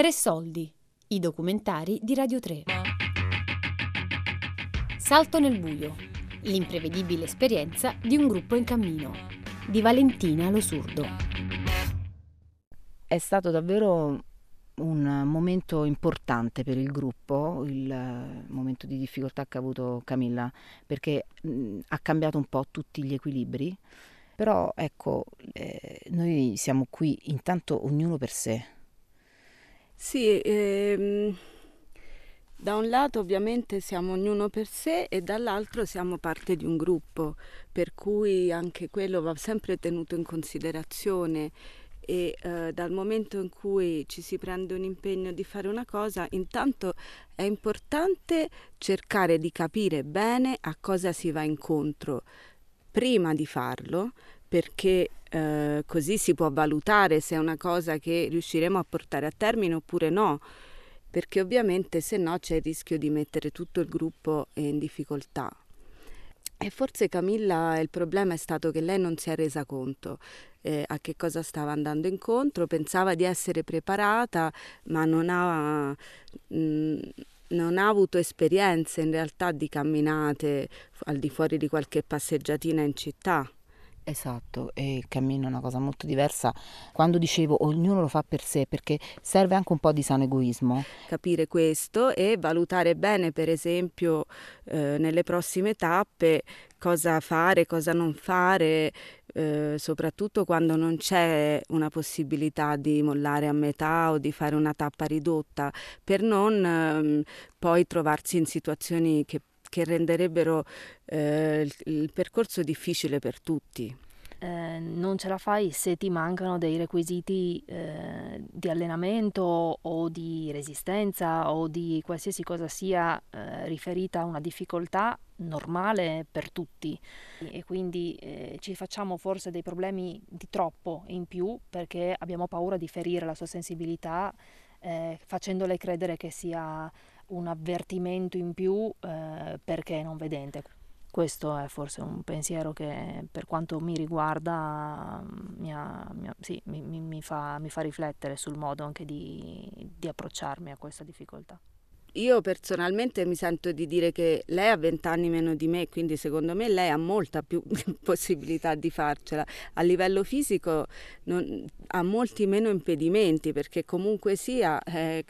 Tre soldi, i documentari di Radio 3. Salto nel buio, l'imprevedibile esperienza di un gruppo in cammino, di Valentina Lo Surdo. È stato davvero un momento importante per il gruppo, il momento di difficoltà che ha avuto Camilla, perché mh, ha cambiato un po' tutti gli equilibri, però ecco, eh, noi siamo qui intanto ognuno per sé. Sì, ehm, da un lato ovviamente siamo ognuno per sé e dall'altro siamo parte di un gruppo, per cui anche quello va sempre tenuto in considerazione e eh, dal momento in cui ci si prende un impegno di fare una cosa, intanto è importante cercare di capire bene a cosa si va incontro prima di farlo, perché eh, così si può valutare se è una cosa che riusciremo a portare a termine oppure no, perché ovviamente se no c'è il rischio di mettere tutto il gruppo in difficoltà. E forse Camilla il problema è stato che lei non si è resa conto eh, a che cosa stava andando incontro, pensava di essere preparata, ma non ha, mh, mm, non ha avuto esperienze in realtà di camminate al di fuori di qualche passeggiatina in città. Esatto, e il cammino è una cosa molto diversa. Quando dicevo ognuno lo fa per sé, perché serve anche un po' di sano egoismo. Capire questo e valutare bene, per esempio, eh, nelle prossime tappe cosa fare, cosa non fare, eh, soprattutto quando non c'è una possibilità di mollare a metà o di fare una tappa ridotta, per non ehm, poi trovarsi in situazioni che che renderebbero eh, il, il percorso difficile per tutti. Eh, non ce la fai se ti mancano dei requisiti eh, di allenamento o di resistenza o di qualsiasi cosa sia eh, riferita a una difficoltà normale per tutti e quindi eh, ci facciamo forse dei problemi di troppo in più perché abbiamo paura di ferire la sua sensibilità eh, facendole credere che sia un avvertimento in più eh, perché è non vedente. Questo è forse un pensiero che per quanto mi riguarda mi, ha, mi, ha, sì, mi, mi, fa, fa, riflettere sul modo anche di, di approcciarmi a questa difficoltà. Io personalmente mi sento di dire che lei ha vent'anni meno di me, quindi secondo me lei ha molta più possibilità di farcela. A livello fisico non, ha molti meno impedimenti perché comunque sia, eh,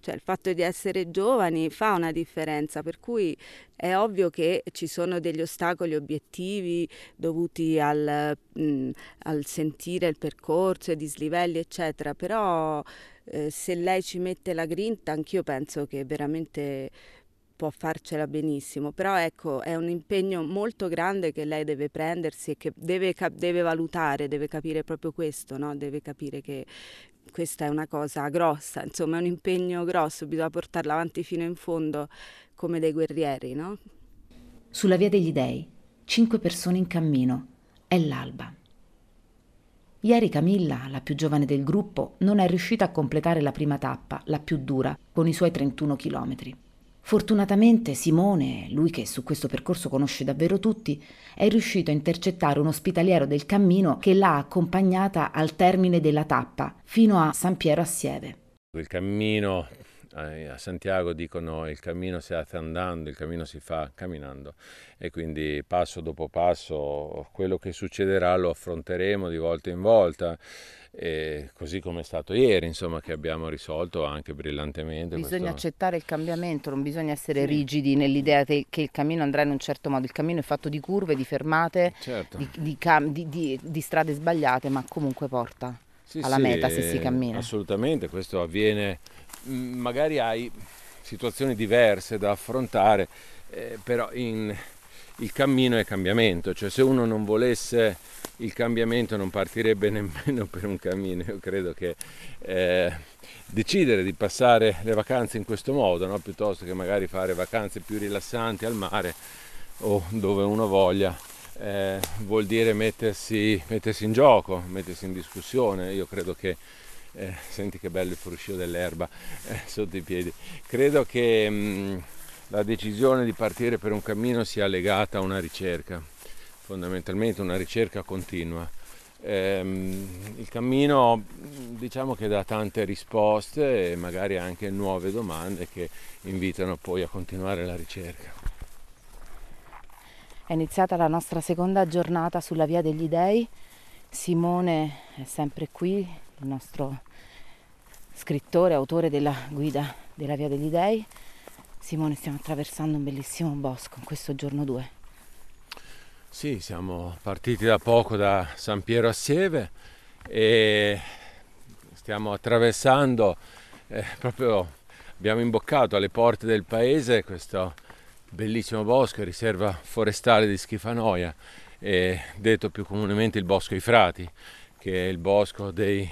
cioè il fatto di essere giovani fa una differenza, per cui è ovvio che ci sono degli ostacoli obiettivi dovuti al, mh, al sentire il percorso, ai dislivelli, eccetera, però eh, se lei ci mette la grinta, anch'io penso che veramente può farcela benissimo, però ecco è un impegno molto grande che lei deve prendersi e che deve, deve valutare, deve capire proprio questo, no? deve capire che questa è una cosa grossa, insomma è un impegno grosso, bisogna portarla avanti fino in fondo come dei guerrieri. No? Sulla via degli dei, cinque persone in cammino, è l'alba. Ieri Camilla, la più giovane del gruppo, non è riuscita a completare la prima tappa, la più dura, con i suoi 31 chilometri. Fortunatamente Simone, lui che su questo percorso conosce davvero tutti, è riuscito a intercettare un ospitaliero del cammino che l'ha accompagnata al termine della tappa, fino a San Piero Assieve. Il cammino a Santiago dicono il cammino si fa andando, il cammino si fa camminando e quindi passo dopo passo quello che succederà lo affronteremo di volta in volta. E così come è stato ieri, insomma, che abbiamo risolto anche brillantemente. Bisogna questo... accettare il cambiamento, non bisogna essere sì. rigidi nell'idea che il cammino andrà in un certo modo. Il cammino è fatto di curve, di fermate, certo. di, di, di, di strade sbagliate, ma comunque porta sì, alla sì, meta se si cammina. Assolutamente, questo avviene magari hai situazioni diverse da affrontare, eh, però in, il cammino è cambiamento, cioè se uno non volesse il cambiamento non partirebbe nemmeno per un cammino, io credo che eh, decidere di passare le vacanze in questo modo, no? piuttosto che magari fare vacanze più rilassanti al mare o dove uno voglia, eh, vuol dire mettersi, mettersi in gioco, mettersi in discussione, io credo che eh, senti che bello il fruscio dell'erba eh, sotto i piedi. Credo che mh, mm, la decisione di partire per un cammino sia legata a una ricerca, fondamentalmente una ricerca continua. Ehm, il cammino diciamo che dà tante risposte e magari anche nuove domande che invitano poi a continuare la ricerca. È iniziata la nostra seconda giornata sulla Via degli Dei. Simone è sempre qui, il nostro scrittore, autore della guida della Via degli Dei. Simone, stiamo attraversando un bellissimo bosco in questo giorno 2. Sì, siamo partiti da poco da San Piero Assieve e stiamo attraversando eh, proprio abbiamo imboccato alle porte del paese questo bellissimo bosco, riserva forestale di Schifanoia, detto più comunemente il Bosco ai Frati, che è il bosco dei,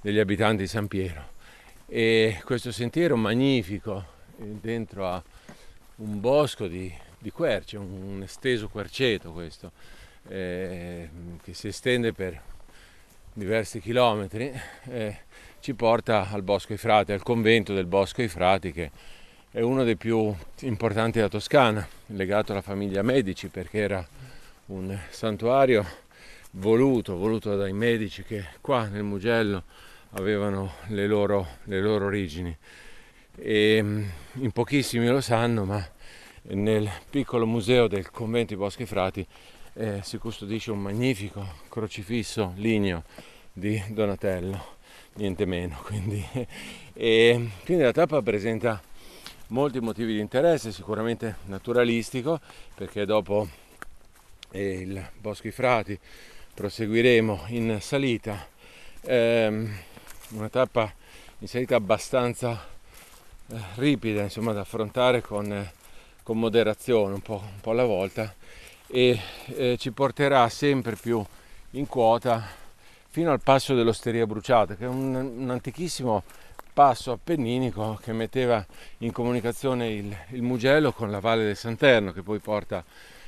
degli abitanti di San Piero. E questo sentiero magnifico, dentro a un bosco di, di querce, un, un, esteso querceto questo, eh, che si estende per diversi chilometri, eh, ci porta al Bosco ai Frati, al convento del Bosco ai Frati che è uno dei più importanti della Toscana, legato alla famiglia Medici perché era un santuario voluto, voluto dai Medici che qua nel Mugello avevano le loro, le loro origini. E mm, in pochissimi lo sanno, ma nel piccolo museo del convento di Boschi Frati eh, si custodisce un magnifico crocifisso ligneo di Donatello, niente meno. Quindi, e, quindi la tappa presenta molti motivi di interesse, sicuramente naturalistico, perché dopo eh, il Bosco i Frati proseguiremo in salita, ehm, una tappa in salita abbastanza eh, ripida, insomma, da affrontare con, eh, con moderazione, un po', un po', alla volta, e eh, ci porterà sempre più in quota fino al passo dell'Osteria Bruciata, che è un, un antichissimo passo appenninico che metteva in comunicazione il, il Mugello con la Valle del Santerno che poi porta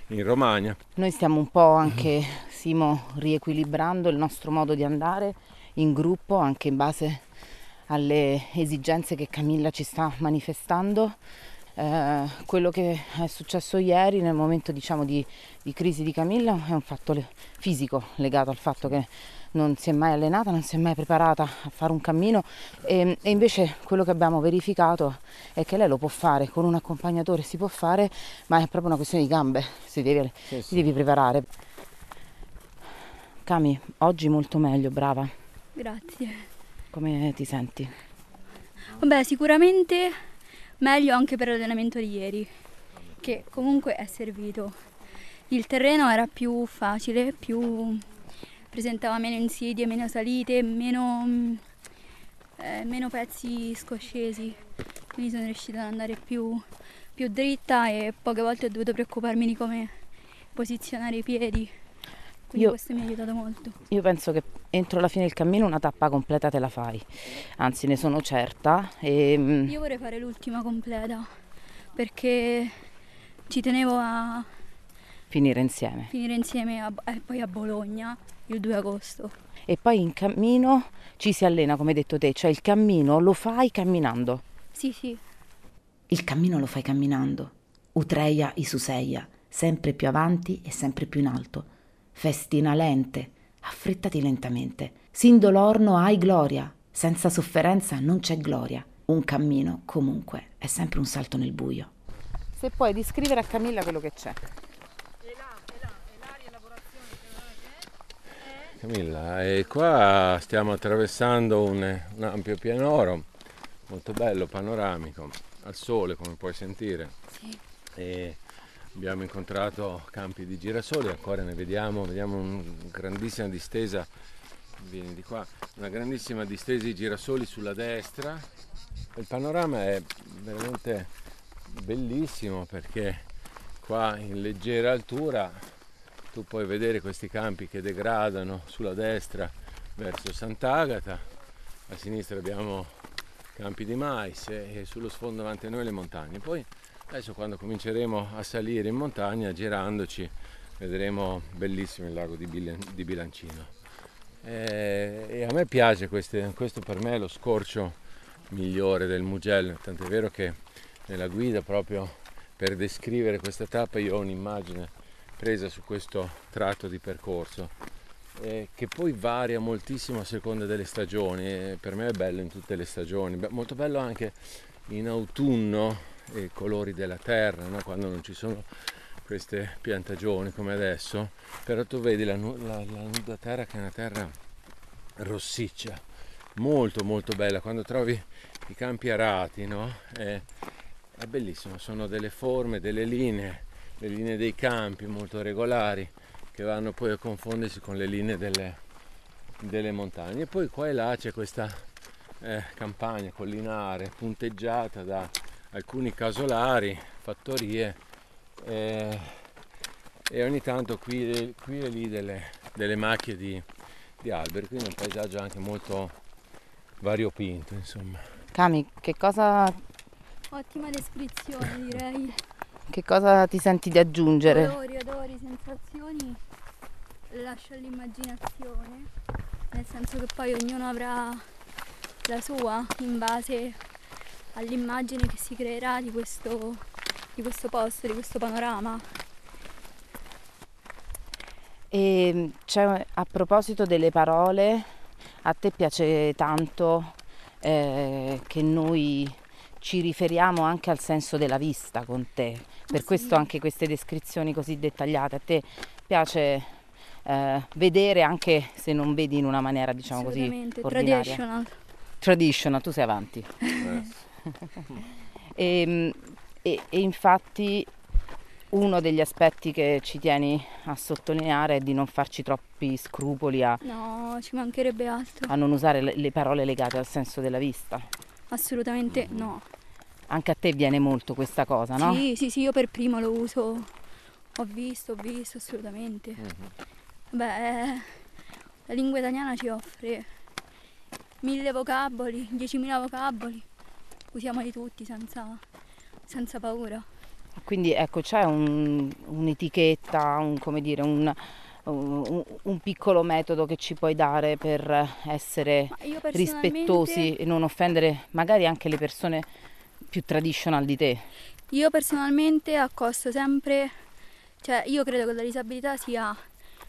in Romagna. Noi stiamo un po' anche, Simo, riequilibrando il nostro modo di andare in gruppo anche in base alle esigenze che Camilla ci sta manifestando. Eh, quello che è successo ieri nel momento diciamo, di, di crisi di Camilla è un fatto le- fisico legato al fatto che non si è mai allenata, non si è mai preparata a fare un cammino e, e, invece quello che abbiamo verificato è che lei lo può fare, con un accompagnatore si può fare, ma è proprio una questione di gambe, si deve, sì, si devi preparare. Cami, oggi molto meglio, brava. Grazie. Come ti senti? Vabbè, sicuramente meglio anche per l'allenamento di ieri, che comunque è servito. Il terreno era più facile, più presentava meno insidie, meno salite, meno, eh, meno pezzi scoscesi, quindi sono riuscita ad andare più, più dritta e poche volte ho dovuto preoccuparmi di come posizionare i piedi. Quindi io, questo mi ha aiutato molto. Io penso che entro la fine del cammino una tappa completa te la fai, anzi ne sono certa. E... Mm, io vorrei fare l'ultima completa perché ci tenevo a finire insieme. Finire insieme a, e poi a Bologna il 2 agosto. E poi in cammino ci si allena, come hai detto te, cioè il cammino lo fai camminando. Sì, sì. Il cammino lo fai camminando. Utreia Isuseia, sempre più avanti e sempre più in alto. Festina lente, affrettati lentamente. Sindolorno hai gloria, senza sofferenza non c'è gloria. Un cammino, comunque, è sempre un salto nel buio. Se puoi descrivere a Camilla quello che c'è. Camilla, e qua stiamo attraversando un, un, ampio pianoro, molto bello, panoramico, al sole come puoi sentire. Sì. E abbiamo incontrato campi di girasoli, ancora ne vediamo, vediamo una grandissima distesa, vieni di qua, una grandissima distesa di girasoli sulla destra. Il panorama è veramente bellissimo perché qua in leggera altura tu puoi vedere questi campi che degradano sulla destra verso Sant'Agata, a sinistra abbiamo campi di mais e sullo sfondo davanti a noi le montagne. Poi adesso quando cominceremo a salire in montagna girandoci vedremo bellissimo il lago di, Bilancino. E, e a me piace, queste, questo per me è lo scorcio migliore del Mugello, tant'è vero che nella guida proprio per descrivere questa tappa io ho un'immagine presa su questo tratto di percorso eh, che poi varia moltissimo a seconda delle stagioni. Eh, per me è bello in tutte le stagioni, Beh, molto bello anche in autunno i colori della terra, no? quando non ci sono queste piantagioni come adesso, però tu vedi la, la, la nuda terra che è una terra rossiccia, molto molto bella, quando trovi i campi arati, no? È, è bellissimo, sono delle forme, delle linee, le linee dei campi molto regolari che vanno poi a confondersi con le linee delle, delle montagne. E poi qua e là c'è questa eh, campagna collinare punteggiata da alcuni casolari, fattorie eh, e ogni tanto qui, qui e lì delle, delle macchie di, di alberi, quindi è un paesaggio anche molto variopinto insomma. Cami, che cosa... Ottima descrizione direi. Che cosa ti senti di aggiungere? Odori, odori, sensazioni, lascio all'immaginazione, nel senso che poi ognuno avrà la sua in base all'immagine che si creerà di questo, di questo posto, di questo panorama. E cioè, a proposito delle parole, a te piace tanto eh, che noi ci riferiamo anche al senso della vista con te, per sì. questo anche queste descrizioni così dettagliate. A te piace eh, vedere anche se non vedi in una maniera diciamo così ordinaria. traditional. Traditional, tu sei avanti. E, ehm, e, e infatti uno degli aspetti che ci tieni a sottolineare è di non farci troppi scrupoli a, no, ci mancherebbe altro. a non usare le, le parole legate al senso della vista. Assolutamente no. Anche a te viene molto questa cosa, no? Sì, sì, sì, io per primo lo uso. Ho visto, ho visto, assolutamente. Mm-hmm. Beh, la lingua italiana ci offre mille vocaboli, diecimila vocaboli usiamoli tutti senza, senza paura. Quindi ecco, c'è un, un'etichetta, un, come dire, un, un, un, piccolo metodo che ci puoi dare per essere rispettosi e non offendere magari anche le persone più traditional di te? Io personalmente accosto sempre, cioè io credo che la disabilità sia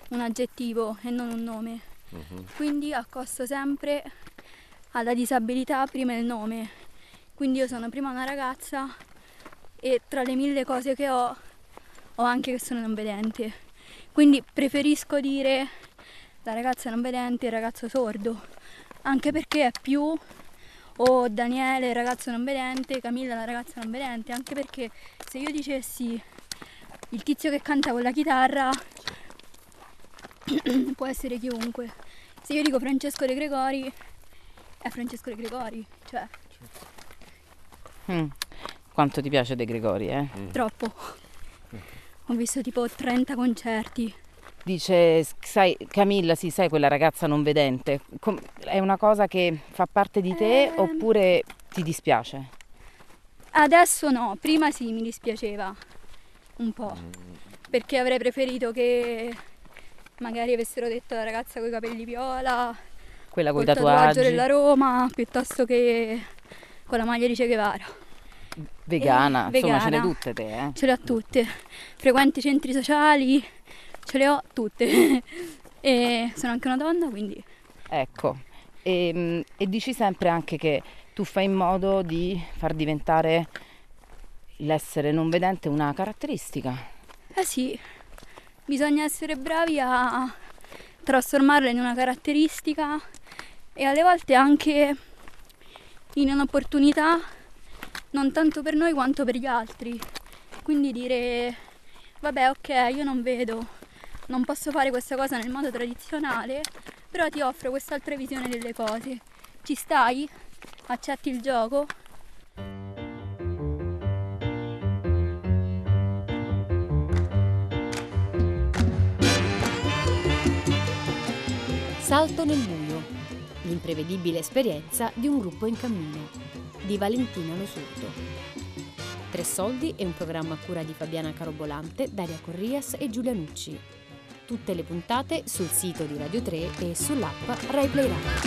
un aggettivo e non un nome. Uh-huh. Quindi accosto sempre alla disabilità prima il nome quindi io sono prima una ragazza e tra le mille cose che ho ho anche che sono non vedente. Quindi preferisco dire la ragazza non vedente e il ragazzo sordo, anche perché è più o Daniele il ragazzo non vedente, Camilla la ragazza non vedente, anche perché se io dicessi il tizio che canta con la chitarra può essere chiunque. Se io dico Francesco De Gregori è Francesco De Gregori, cioè Mm. Quanto ti piace De Gregori, eh? Mm. Troppo. Ho visto tipo 30 concerti. Dice, sai, Camilla, sì, sai quella ragazza non vedente, Com- è una cosa che fa parte di te eh... oppure ti dispiace? Adesso no, prima sì mi dispiaceva un po', perché avrei preferito che magari avessero detto la ragazza con i capelli viola, quella con i tatuaggi. tatuaggio della Roma, piuttosto che con la maglia di Che Guevara. Vegana, e, insomma vegana. ce le tutte te, eh? Ce le ho tutte. Frequenti centri sociali, ce le ho tutte. e sono anche una donna, quindi... Ecco, e, ehm, e dici sempre anche che tu fai in modo di far diventare l'essere non vedente una caratteristica. Eh sì, bisogna essere bravi a trasformarla in una caratteristica e alle volte anche in un'opportunità non tanto per noi quanto per gli altri. Quindi dire vabbè ok io non vedo, non posso fare questa cosa nel modo tradizionale, però ti offro quest'altra visione delle cose. Ci stai? Accetti il gioco? Salto nel buio l'imprevedibile esperienza di un gruppo in cammino, di Valentina Lo Surdo. Tre soldi è un programma a cura di Fabiana Carobolante, Daria Corrias e Giulia Nucci. Tutte le puntate sul sito di Radio 3 e sull'app RaiPlay Radio.